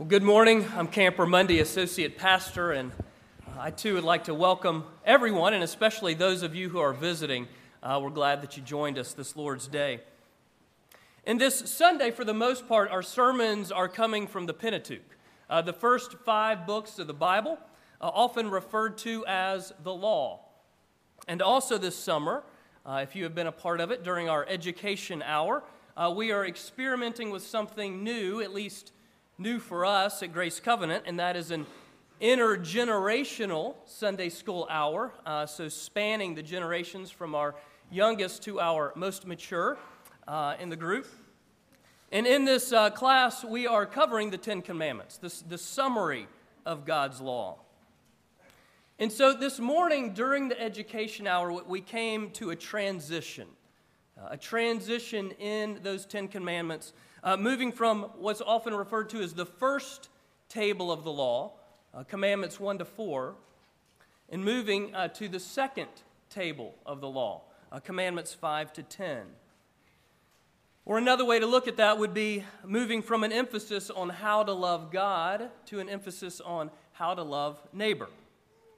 Well, good morning. I'm Camper Monday, Associate Pastor, and I too would like to welcome everyone, and especially those of you who are visiting. Uh, we're glad that you joined us this Lord's Day. And this Sunday, for the most part, our sermons are coming from the Pentateuch, uh, the first five books of the Bible, uh, often referred to as the Law. And also this summer, uh, if you have been a part of it during our education hour, uh, we are experimenting with something new, at least new for us at Grace Covenant, and that is an intergenerational Sunday school hour. Uh, so, spanning the generations from our youngest to our most mature uh, in the group. And in this uh, class, we are covering the Ten Commandments, this, the summary of God's law. And so this morning, during the education hour, we came to a transition, uh, a transition in those Ten Commandments uh, moving from what's often referred to as the first table of the law, uh, commandments 1 to 4, and moving uh, to the second table of the law, uh, commandments 5 to 10. Or another way to look at that would be moving from an emphasis on how to love God to an emphasis on how to love neighbor,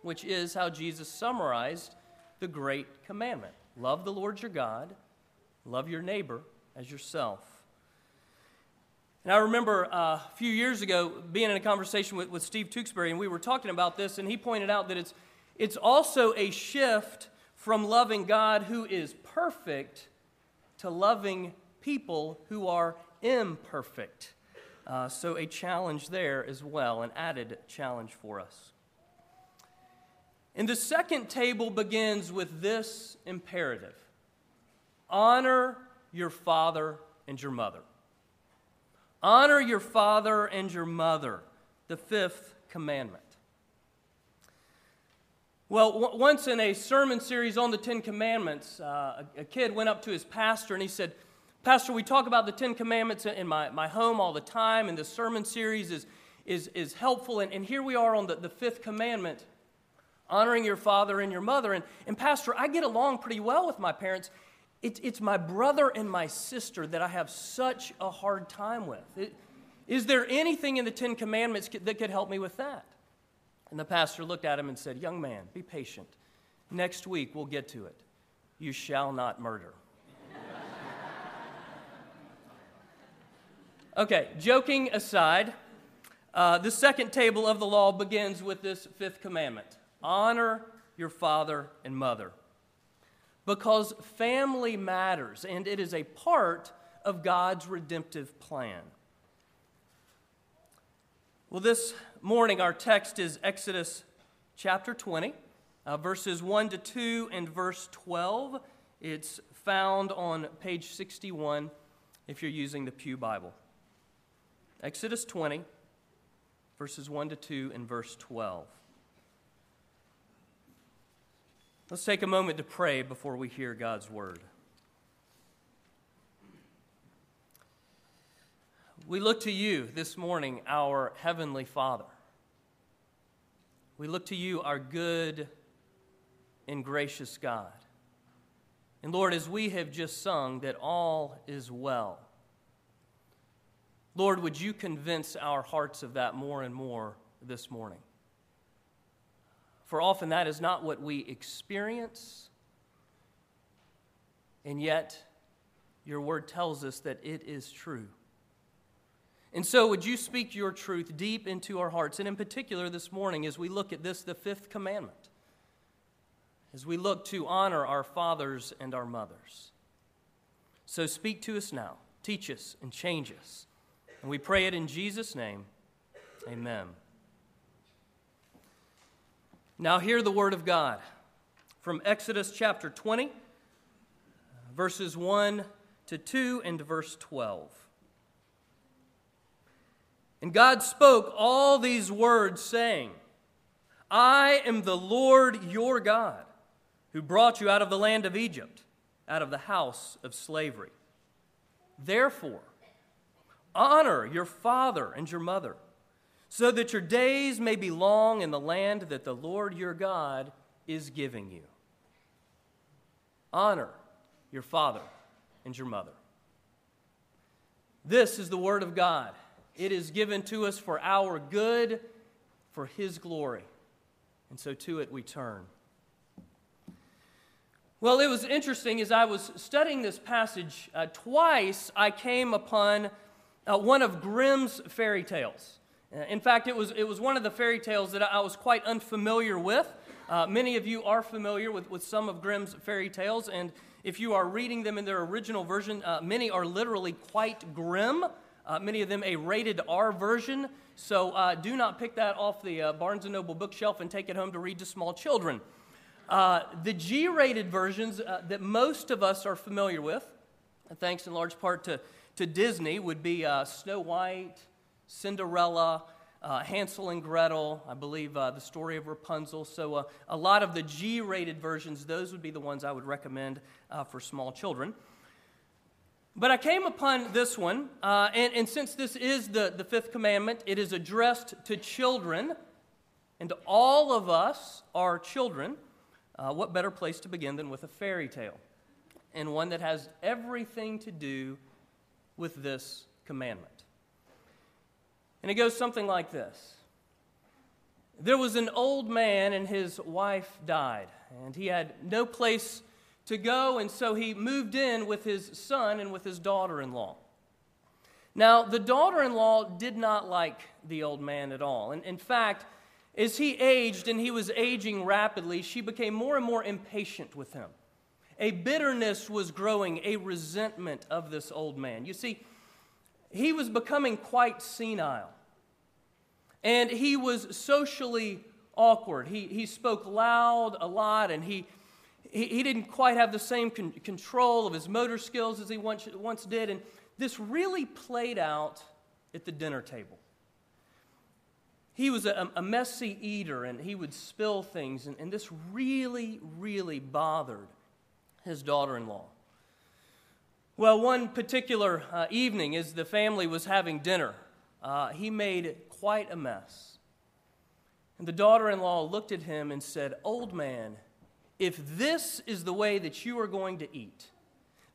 which is how Jesus summarized the great commandment love the Lord your God, love your neighbor as yourself. And I remember uh, a few years ago being in a conversation with, with Steve Tewksbury, and we were talking about this, and he pointed out that it's, it's also a shift from loving God who is perfect to loving people who are imperfect. Uh, so, a challenge there as well, an added challenge for us. And the second table begins with this imperative honor your father and your mother. Honor your father and your mother, the fifth commandment. Well, w- once in a sermon series on the Ten Commandments, uh, a, a, kid went up to his pastor and he said, Pastor, we talk about the Ten Commandments in my, my home all the time, and this sermon series is, is, is helpful. And, and here we are on the, the fifth commandment, honoring your father and your mother. And, and, Pastor, I get along pretty well with my parents. It, it's my brother and my sister that I have such a hard time with. It, is there anything in the Ten Commandments that could help me with that? And the pastor looked at him and said, Young man, be patient. Next week we'll get to it. You shall not murder. okay, joking aside, uh, the second table of the law begins with this fifth commandment honor your father and mother because family matters and it is a part of God's redemptive plan. Well, this morning our text is Exodus chapter 20, uh, verses 1 to 2 and verse 12. It's found on page 61 if you're using the Pew Bible. Exodus 20, verses 1 to 2 and verse 12. Let's take a moment to pray before we hear God's word. We look to you this morning, our Heavenly Father. We look to you, our good and gracious God. And Lord, as we have just sung, that all is well. Lord, would you convince our hearts of that more and more this morning? For often that is not what we experience. And yet, your word tells us that it is true. And so, would you speak your truth deep into our hearts? And in particular, this morning, as we look at this, the fifth commandment, as we look to honor our fathers and our mothers. So, speak to us now, teach us, and change us. And we pray it in Jesus' name. Amen. Now, hear the word of God from Exodus chapter 20, verses 1 to 2 and verse 12. And God spoke all these words, saying, I am the Lord your God, who brought you out of the land of Egypt, out of the house of slavery. Therefore, honor your father and your mother so that your days may be long in the land that the Lord your God is giving you. Honor your father and your mother. This is the word of God. It is given to us for our good, for His glory. And so to it we turn. Well, it was interesting as I was studying this passage, uh, twice I came upon uh, one of Grimm's fairy tales. Uh, in fact, it was, it was one of the fairy tales that I was quite unfamiliar with. Uh, many of you are familiar with, with some of Grimm's fairy tales, and if you are reading them in their original version, uh, many are literally quite grim. Uh, many of them a rated R version. So uh, do not pick that off the uh, Barnes & Noble bookshelf and take it home to read to small children. The G rated versions that most of us are familiar with, thanks in large part to, to Disney, would be Snow White, Cinderella, uh, Hansel and Gretel, I believe uh, the story of Rapunzel. So, uh, a lot of the G rated versions, those would be the ones I would recommend uh, for small children. But I came upon this one, uh, and, and since this is the, the fifth commandment, it is addressed to children, and all of us are children. Uh, what better place to begin than with a fairy tale? And one that has everything to do with this commandment. And it goes something like this There was an old man, and his wife died, and he had no place to go, and so he moved in with his son and with his daughter in law. Now, the daughter in law did not like the old man at all. And in fact, as he aged and he was aging rapidly, she became more and more impatient with him. A bitterness was growing, a resentment of this old man. You see, he was becoming quite senile. And he was socially awkward. He, he spoke loud a lot, and he, he, he didn't quite have the same con- control of his motor skills as he once, once did. And this really played out at the dinner table. He was a, a messy eater, and he would spill things, and, and this really, really bothered his daughter in law. Well, one particular uh, evening, as the family was having dinner, uh, he made quite a mess. And the daughter in law looked at him and said, Old man, if this is the way that you are going to eat,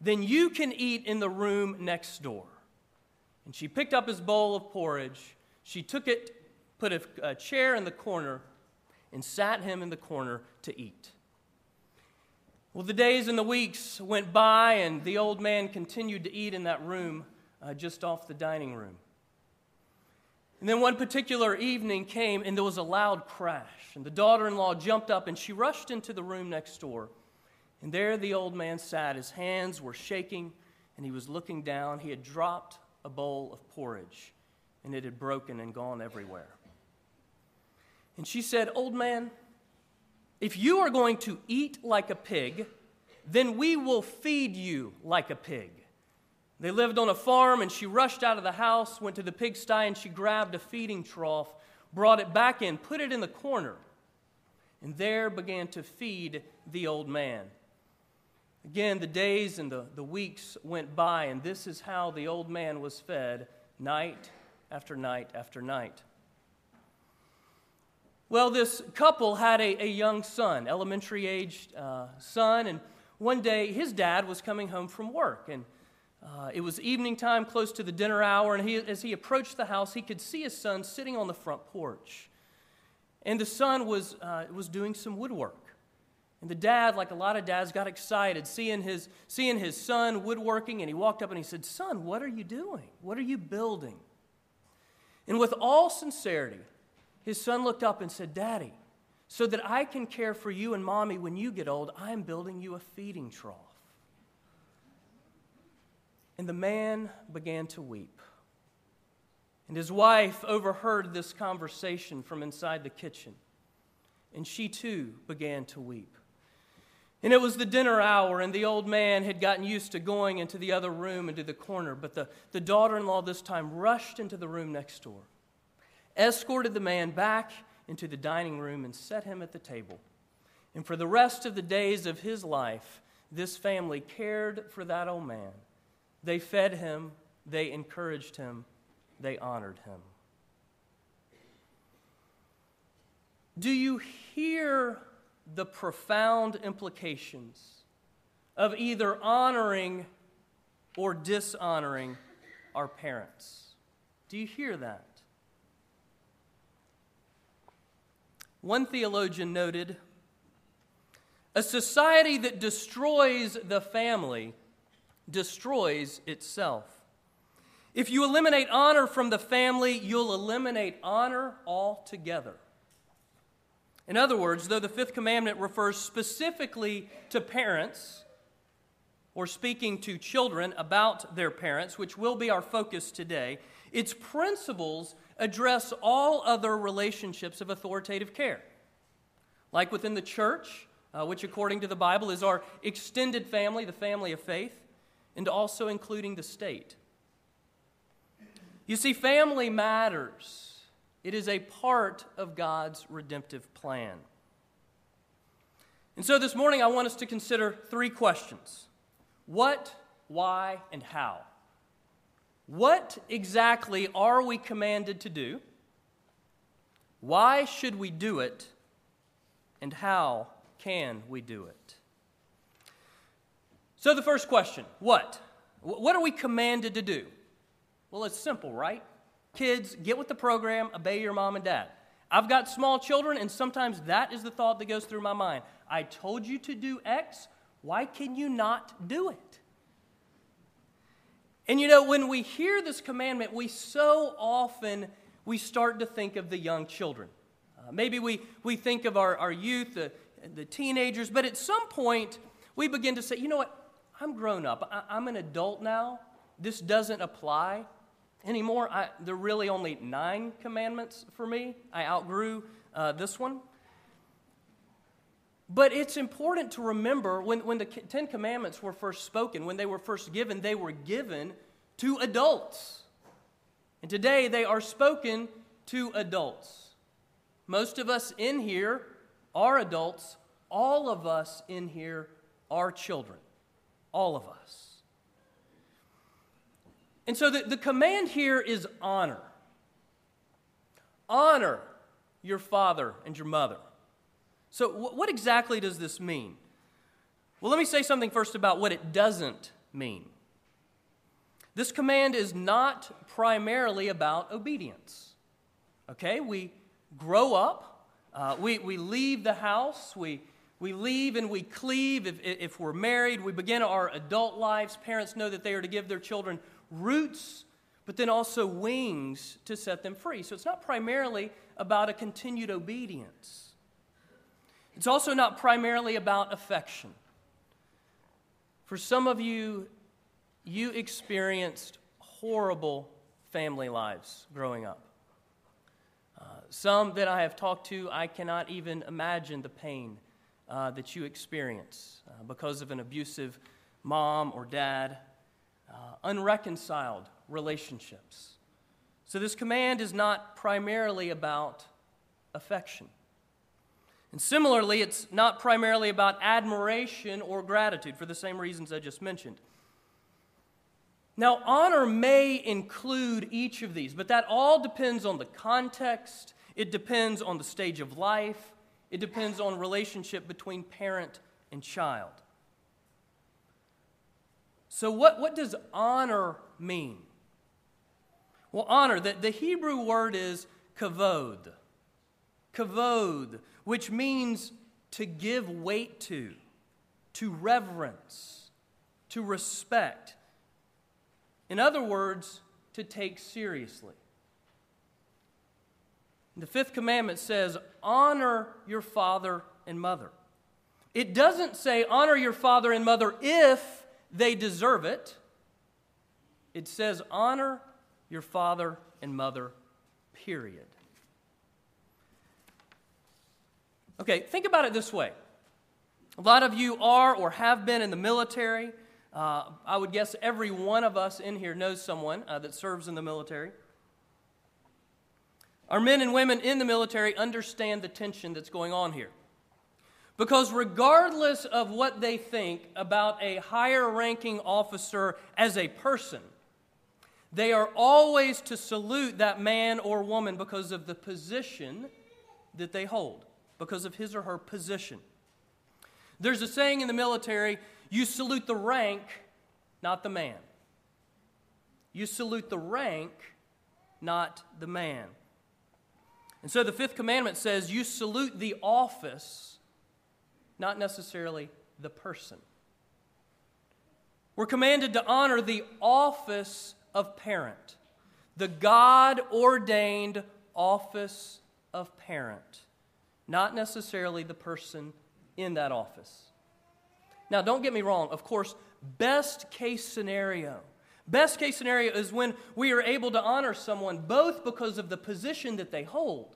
then you can eat in the room next door. And she picked up his bowl of porridge. She took it, put a, a chair in the corner, and sat him in the corner to eat. Well, the days and the weeks went by, and the old man continued to eat in that room uh, just off the dining room. And then one particular evening came, and there was a loud crash. And the daughter in law jumped up and she rushed into the room next door. And there the old man sat. His hands were shaking, and he was looking down. He had dropped a bowl of porridge, and it had broken and gone everywhere. And she said, Old man, if you are going to eat like a pig, then we will feed you like a pig. They lived on a farm, and she rushed out of the house, went to the pigsty, and she grabbed a feeding trough, brought it back in, put it in the corner, and there began to feed the old man. Again, the days and the, the weeks went by, and this is how the old man was fed night after night after night. Well, this couple had a, a young son, elementary aged uh, son, and one day his dad was coming home from work. And uh, it was evening time, close to the dinner hour, and he, as he approached the house, he could see his son sitting on the front porch. And the son was, uh, was doing some woodwork. And the dad, like a lot of dads, got excited seeing his, seeing his son woodworking, and he walked up and he said, Son, what are you doing? What are you building? And with all sincerity, his son looked up and said, Daddy, so that I can care for you and mommy when you get old, I am building you a feeding trough. And the man began to weep. And his wife overheard this conversation from inside the kitchen. And she too began to weep. And it was the dinner hour, and the old man had gotten used to going into the other room, into the corner. But the, the daughter in law this time rushed into the room next door escorted the man back into the dining room and set him at the table. And for the rest of the days of his life, this family cared for that old man. They fed him, they encouraged him, they honored him. Do you hear the profound implications of either honoring or dishonoring our parents? Do you hear that? One theologian noted a society that destroys the family destroys itself. If you eliminate honor from the family, you'll eliminate honor altogether. In other words, though the fifth commandment refers specifically to parents, or speaking to children about their parents, which will be our focus today, its principles address all other relationships of authoritative care. Like within the church, uh, which according to the Bible is our extended family, the family of faith, and also including the state. You see, family matters, it is a part of God's redemptive plan. And so this morning, I want us to consider three questions What, why, and how? What exactly are we commanded to do? Why should we do it? And how can we do it? So, the first question what? What are we commanded to do? Well, it's simple, right? Kids, get with the program, obey your mom and dad. I've got small children, and sometimes that is the thought that goes through my mind. I told you to do X, why can you not do it? And you know, when we hear this commandment, we so often we start to think of the young children. Uh, maybe we, we think of our, our youth, the, the teenagers, but at some point we begin to say, you know what? I'm grown up. I, I'm an adult now. This doesn't apply anymore. I, there are really only nine commandments for me. I outgrew uh, this one. But it's important to remember when, when the Ten Commandments were first spoken, when they were first given, they were given to adults. And today they are spoken to adults. Most of us in here are adults. All of us in here are children. All of us. And so the, the command here is honor. Honor your father and your mother. So, what exactly does this mean? Well, let me say something first about what it doesn't mean. This command is not primarily about obedience. Okay? We grow up, uh, we, we leave the house, we, we leave and we cleave. If, if we're married, we begin our adult lives. Parents know that they are to give their children roots, but then also wings to set them free. So it's not primarily about a continued obedience. It's also not primarily about affection. For some of you, you experienced horrible family lives growing up. Uh, some that I have talked to, I cannot even imagine the pain uh, that you experience uh, because of an abusive mom or dad uh, unreconciled relationships. So, this command is not primarily about affection. And similarly, it's not primarily about admiration or gratitude for the same reasons I just mentioned. Now, honor may include each of these, but that all depends on the context, it depends on the stage of life, it depends on relationship between parent and child. So, what, what does honor mean? Well, honor, the, the Hebrew word is kavod. Kavod, which means to give weight to, to reverence, to respect. In other words, to take seriously. The fifth commandment says, honor your father and mother. It doesn't say, honor your father and mother if they deserve it. It says, honor your father and mother, period. Okay, think about it this way. A lot of you are or have been in the military. Uh, I would guess every one of us in here knows someone uh, that serves in the military. Our men and women in the military understand the tension that's going on here. Because regardless of what they think about a higher ranking officer as a person, they are always to salute that man or woman because of the position that they hold, because of his or her position. There's a saying in the military you salute the rank, not the man. You salute the rank, not the man. And so the fifth commandment says you salute the office, not necessarily the person. We're commanded to honor the office of parent, the God ordained office of parent, not necessarily the person in that office. Now, don't get me wrong, of course, best case scenario. Best case scenario is when we are able to honor someone both because of the position that they hold,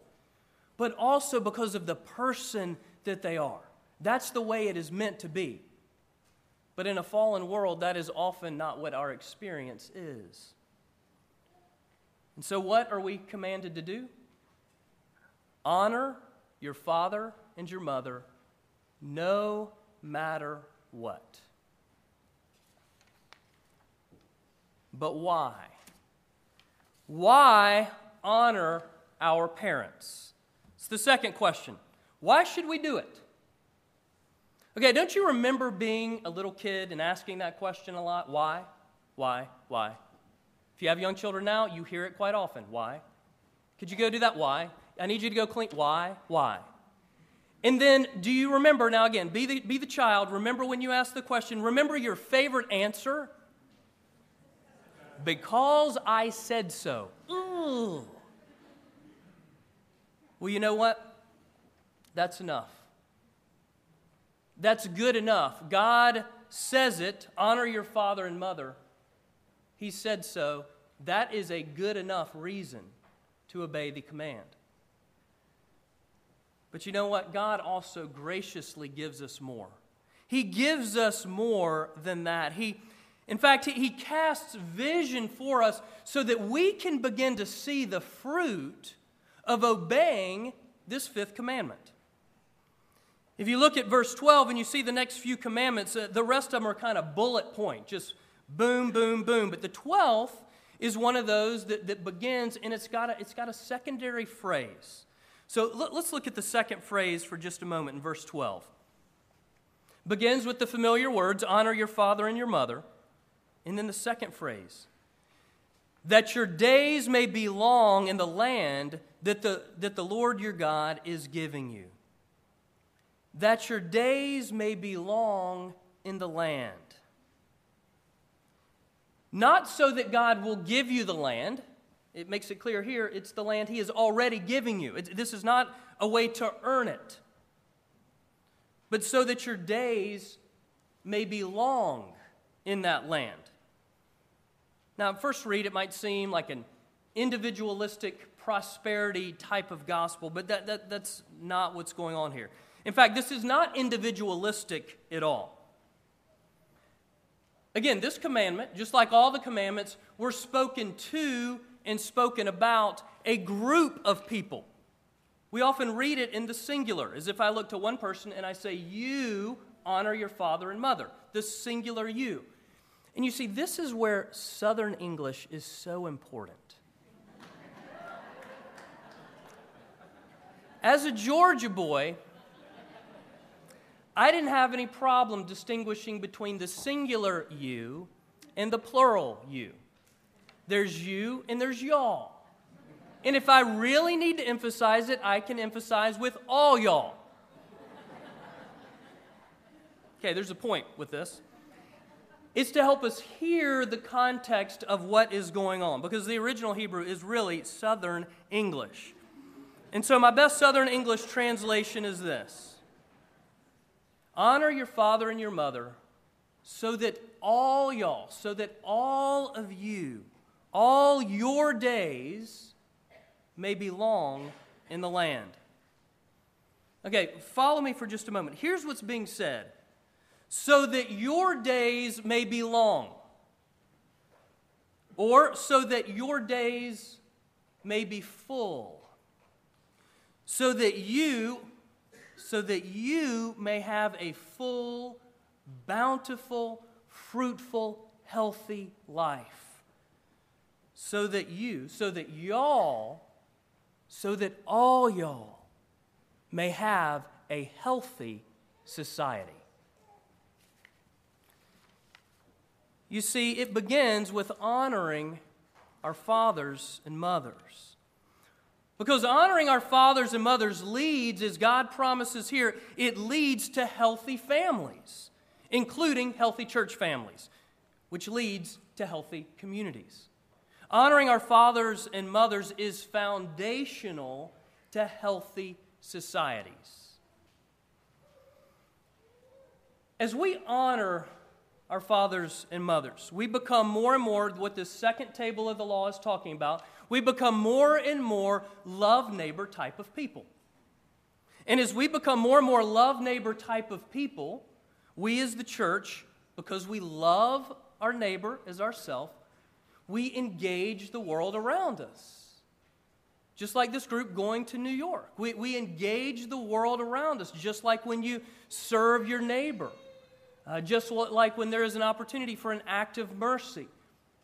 but also because of the person that they are. That's the way it is meant to be. But in a fallen world, that is often not what our experience is. And so, what are we commanded to do? Honor your father and your mother no matter what. But why? Why honor our parents? It's the second question. Why should we do it? Okay, don't you remember being a little kid and asking that question a lot? Why? Why? Why? If you have young children now, you hear it quite often. Why? Could you go do that? Why? I need you to go clean. Why? Why? And then, do you remember, now again, be the, be the child, remember when you asked the question, remember your favorite answer? Because I said so. Ooh. Well, you know what? That's enough. That's good enough. God says it honor your father and mother. He said so. That is a good enough reason to obey the command. But you know what? God also graciously gives us more. He gives us more than that. He, in fact, he, he casts vision for us so that we can begin to see the fruit of obeying this fifth commandment. If you look at verse 12 and you see the next few commandments, uh, the rest of them are kind of bullet point, just boom, boom, boom. But the 12th is one of those that, that begins and it's got, a, it's got a secondary phrase. So let, let's look at the second phrase for just a moment in verse 12. Begins with the familiar words honor your father and your mother. And then the second phrase that your days may be long in the land that the, that the Lord your God is giving you that your days may be long in the land. Not so that God will give you the land. It makes it clear here it's the land He is already giving you. This is not a way to earn it, but so that your days may be long in that land. Now, at first read, it might seem like an individualistic prosperity type of gospel, but that, that, that's not what's going on here. In fact, this is not individualistic at all. Again, this commandment, just like all the commandments, were spoken to and spoken about a group of people. We often read it in the singular, as if I look to one person and I say, You honor your father and mother, the singular you. And you see, this is where Southern English is so important. As a Georgia boy, I didn't have any problem distinguishing between the singular you and the plural you. There's you and there's y'all. And if I really need to emphasize it, I can emphasize with all y'all. Okay, there's a point with this. It's to help us hear the context of what is going on because the original Hebrew is really Southern English. And so, my best Southern English translation is this Honor your father and your mother so that all y'all, so that all of you, all your days may be long in the land. Okay, follow me for just a moment. Here's what's being said so that your days may be long, or so that your days may be full, so that you so that you may have a full, bountiful, fruitful, healthy life. So that you, so that y'all, so that all y'all may have a healthy society. You see, it begins with honoring our fathers and mothers. Because honoring our fathers and mothers leads, as God promises here, it leads to healthy families, including healthy church families, which leads to healthy communities. Honoring our fathers and mothers is foundational to healthy societies. As we honor our fathers and mothers, we become more and more what the second table of the law is talking about. We become more and more love neighbor type of people. And as we become more and more love neighbor type of people, we as the church, because we love our neighbor as ourself, we engage the world around us. Just like this group going to New York. We, we engage the world around us, just like when you serve your neighbor. Uh, just like when there is an opportunity for an act of mercy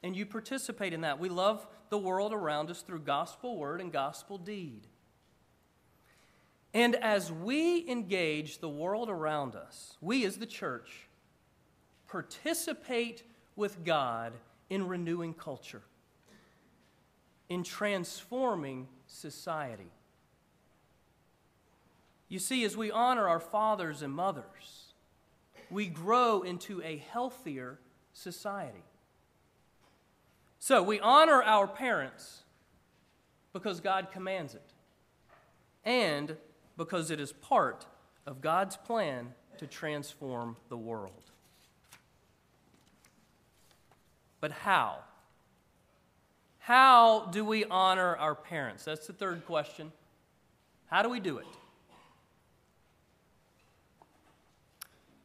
and you participate in that. We love the world around us through gospel word and gospel deed. And as we engage the world around us, we as the church participate with God in renewing culture, in transforming society. You see, as we honor our fathers and mothers, we grow into a healthier society. So we honor our parents because God commands it, and because it is part of God's plan to transform the world. But how? How do we honor our parents? That's the third question. How do we do it?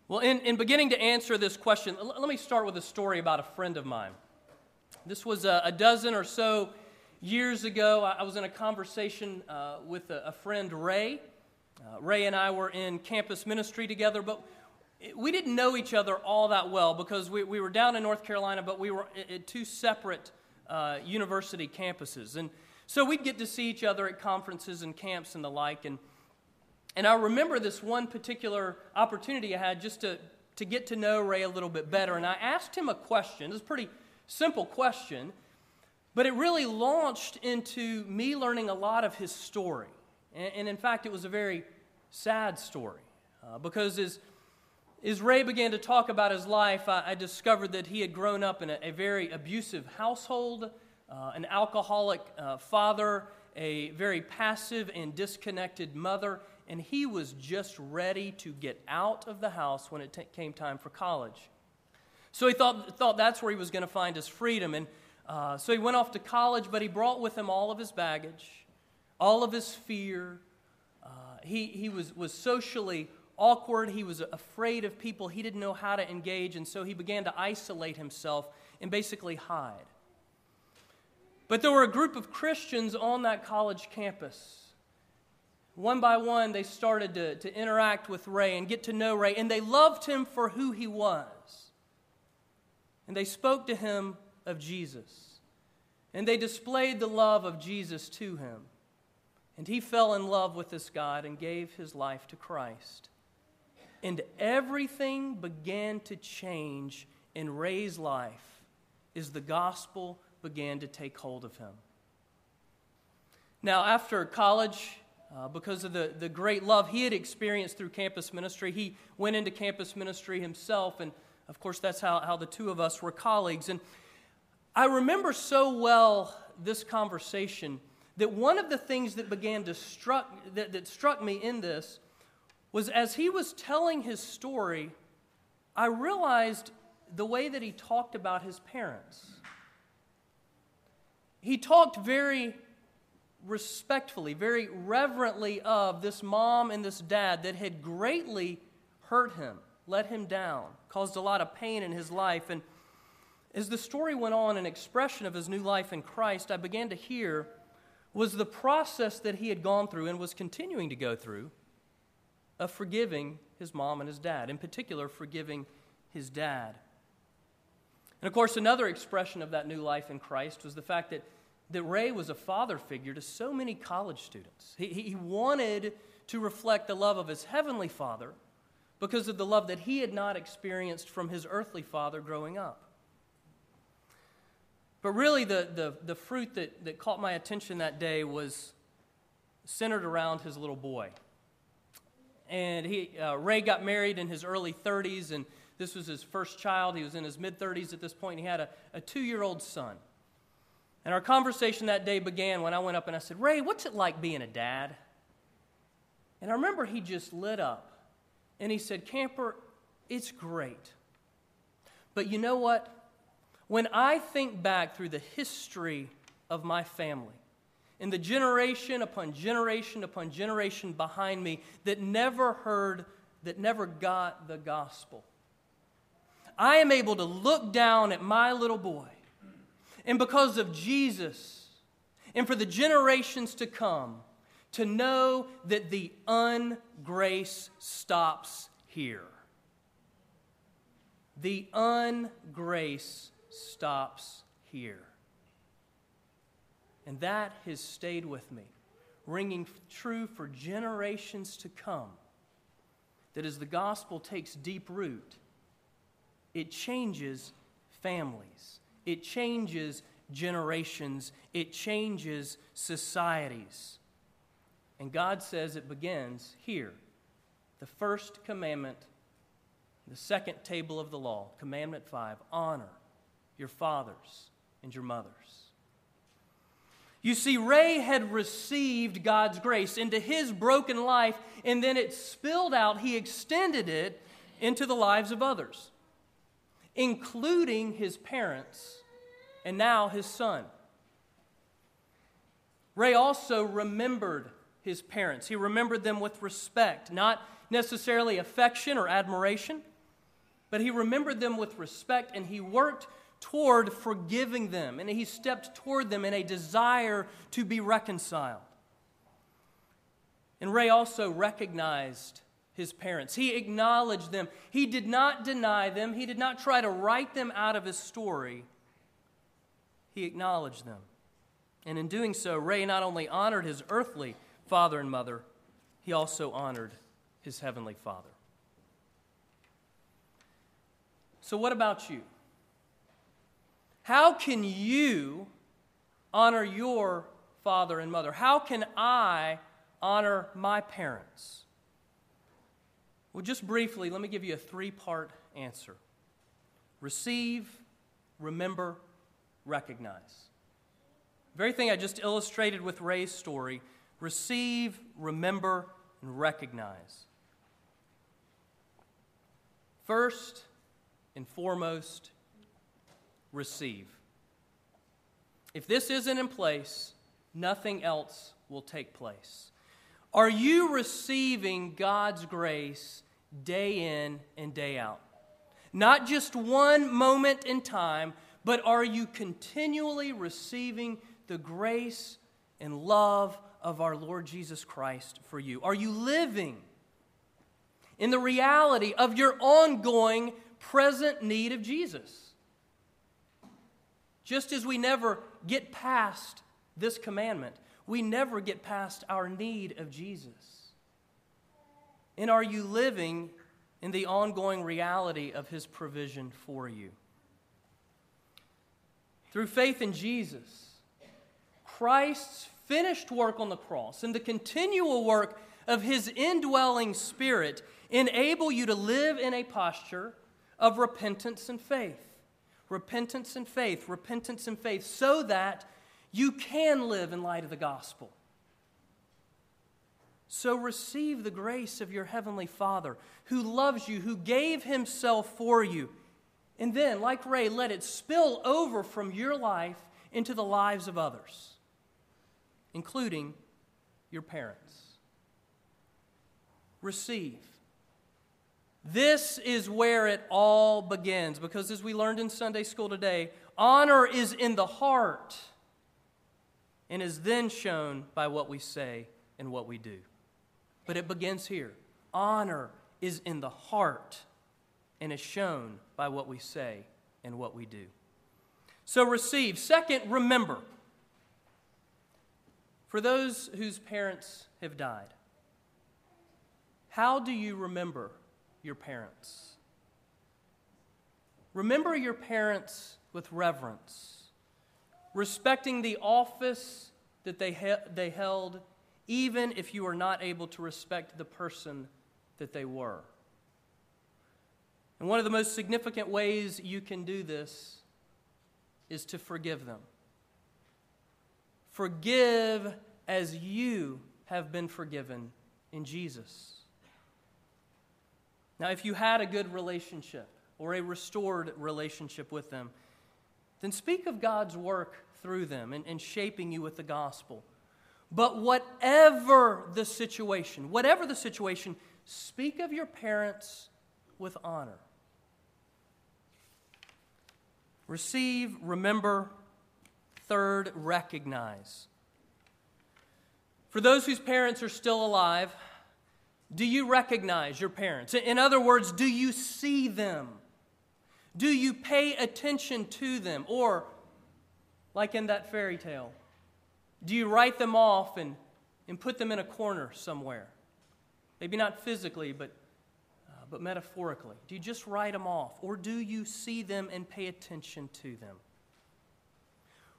Well, in, in beginning to answer this question, let me start with a story about a friend of mine. This was a, a dozen or so years ago. I, was in a conversation uh, with a, a, friend, Ray. Uh, Ray and I were in campus ministry together, but we didn't know each other all that well because we, we were down in North Carolina, but we were at two separate uh, university campuses. And so we'd get to see each other at conferences and camps and the like. And and I remember this one particular opportunity I had just to, to get to know Ray a little bit better. And I asked him a question. It was a pretty simple question, but it really launched into me learning a lot of his story. And, and in fact, it was a very sad story uh, because as, as Ray began to talk about his life, I, I discovered that he had grown up in a, a very abusive household, uh, an alcoholic uh, father, a very passive and disconnected mother and he was just ready to get out of the house when it t- came time for college. So he thought, thought that's where he was going to find his freedom. And uh, so he went off to college, but he brought with him all of his baggage, all of his fear. Uh, he he was, was socially awkward. He was afraid of people. He didn't know how to engage. And so he began to isolate himself and basically hide. But there were a group of Christians on that college campus one by one, they started to, to interact with Ray and get to know Ray, and they loved him for who he was. And they spoke to him of Jesus. And they displayed the love of Jesus to him. And he fell in love with this God and gave his life to Christ. And everything began to change in Ray's life as the gospel began to take hold of him. Now, after college, uh, because of the, the great love he had experienced through campus ministry. He went into campus ministry himself, and of course, that's how, how the two of us were colleagues. And I remember so well this conversation that one of the things that began to struck, that, that struck me in this was as he was telling his story, I realized the way that he talked about his parents. He talked very respectfully, very reverently of this mom and this dad that had greatly hurt him, let him down, caused a lot of pain in his life. And as the story went on, an expression of his new life in Christ, I began to hear was the process that he had gone through and was continuing to go through of forgiving his mom and his dad, in particular, forgiving his dad. And of course, another expression of that new life in Christ was the fact that that Ray was a father figure to so many college students. He, he wanted to reflect the love of his heavenly father because of the love that he had not experienced from his earthly father growing up. But really, the, the, the fruit that, that caught my attention that day was centered around his little boy. And he, uh, Ray got married in his early 30s, and this was his first child. He was in his mid 30s at this point, and he had a, a two year old son. And our conversation that day began when I went up and I said, Ray, what's it like being a dad? And I remember he just lit up and he said, Camper, it's great. But you know what? When I think back through the history of my family, and the generation upon generation upon generation behind me that never heard, that never got the gospel, I am able to look down at my little boy, and because of Jesus, and for the generations to come, to know that the ungrace stops here. The ungrace stops here. And that has stayed with me, ringing true for generations to come. That as the gospel takes deep root, it changes families, it changes generations, it changes societies. And God says it begins here. The first commandment, the second table of the law, commandment five honor your fathers and your mothers. You see, Ray had received God's grace into his broken life, and then it spilled out. He extended it into the lives of others, including his parents and now his son. Ray also remembered his parents. He remembered them with respect, not necessarily affection or admiration, but he remembered them with respect and he worked toward forgiving them, and he stepped toward them in a desire to be reconciled. And Ray also recognized his parents. He acknowledged them. He did not deny them. He did not try to write them out of his story. He acknowledged them. And in doing so, Ray not only honored his earthly father and mother, he also honored his heavenly father. So, what about you? How can you honor your father and mother? How can I honor my parents? Well, just briefly, let me give you a three part answer receive, remember, recognize. The very thing I just illustrated with Ray's story receive, remember, and recognize. First and foremost, receive. If this isn't in place, nothing else will take place. Are you receiving God's grace day in and day out? Not just one moment in time, but are you continually receiving the grace and love of our Lord Jesus Christ for you? Are you living in the reality of your ongoing present need of Jesus? Just as we never get past this commandment, we never get past our need of Jesus. And are you living in the ongoing reality of His provision for you? Through faith in Jesus, Christ's finished work on the cross and the continual work of His indwelling Spirit enable you to live in a posture of repentance and faith repentance and faith, repentance and faith, so that you can live in light of the gospel. So receive the grace of your heavenly Father who loves you, who gave himself for you. And then, like Ray, let it spill over from your life into the lives of others, including your parents. Receive. This is where it all begins because, as we learned in Sunday school today, honor is in the heart and is then shown by what we say and what we do. But it begins here. Honor is in the heart and is shown by what we say and what we do. So receive. Second, remember. For those whose parents have died, how do you remember your parents. Remember your parents with reverence. respecting the office that they, he- they held, even if you are not able to respect the person that they were. And one of the most significant ways you can do this is to forgive them. Forgive as you have been forgiven in Jesus. Now, if you had a good relationship or a restored relationship with them, then speak of God's work through them and, and shaping you with the gospel. But whatever the situation, whatever the situation, speak of your parents with honor. Receive, remember, third, recognize. For those whose parents are still alive, do you recognize your parents? In other words, do you see them? Do you pay attention to them? Or, like in that fairy tale, do you write them off and, and put them in a corner somewhere? Maybe not physically, but, uh, but metaphorically. Do you just write them off? Or do you see them and pay attention to them?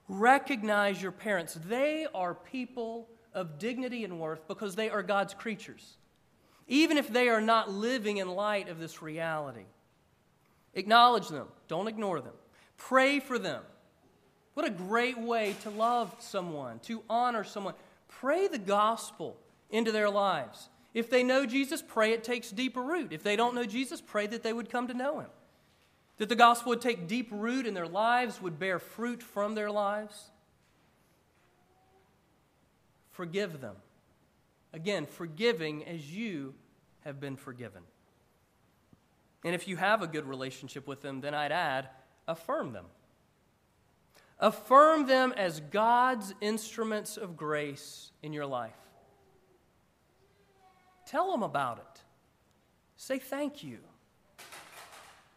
Recognize your parents. They are people of dignity and worth because they are God's creatures, even if they are not living in light of this reality. Acknowledge them, don't ignore them. Pray for them. What a great way to love someone, to honor someone. Pray the gospel into their lives. If they know Jesus, pray it takes deeper root. If they don't know Jesus, pray that they would come to know him. That the gospel would take deep root in their lives, would bear fruit from their lives. Forgive them. Again, forgiving as you have been forgiven. And if you have a good relationship with them, then I'd add, affirm them. Affirm them as God's instruments of grace in your life. Tell them about it. Say thank you.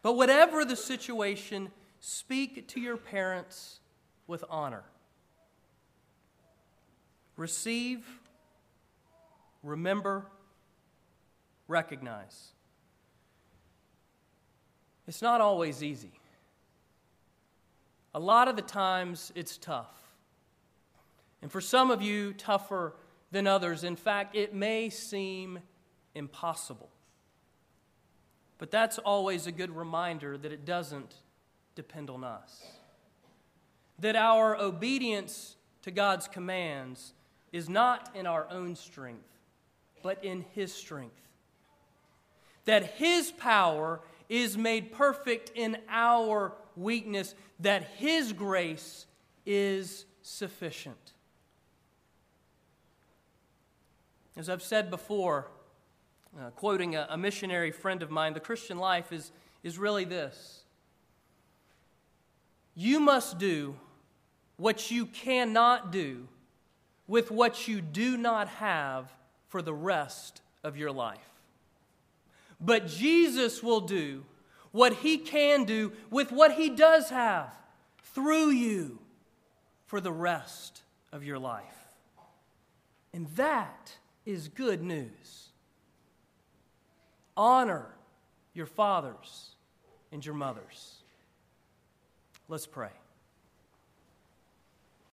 But whatever the situation, speak to your parents with honor. Receive, remember, recognize. It's not always easy. A lot of the times it's tough. And for some of you, tougher than others. In fact, it may seem impossible. But that's always a good reminder that it doesn't depend on us. That our obedience to God's commands is not in our own strength, but in His strength. That His power is made perfect in our weakness, that His grace is sufficient. As I've said before, uh, quoting a, a missionary friend of mine, the Christian life is, is really this You must do what you cannot do with what you do not have for the rest of your life. But Jesus will do what he can do with what he does have through you for the rest of your life. And that is good news. Honor your fathers and your mothers. Let's pray.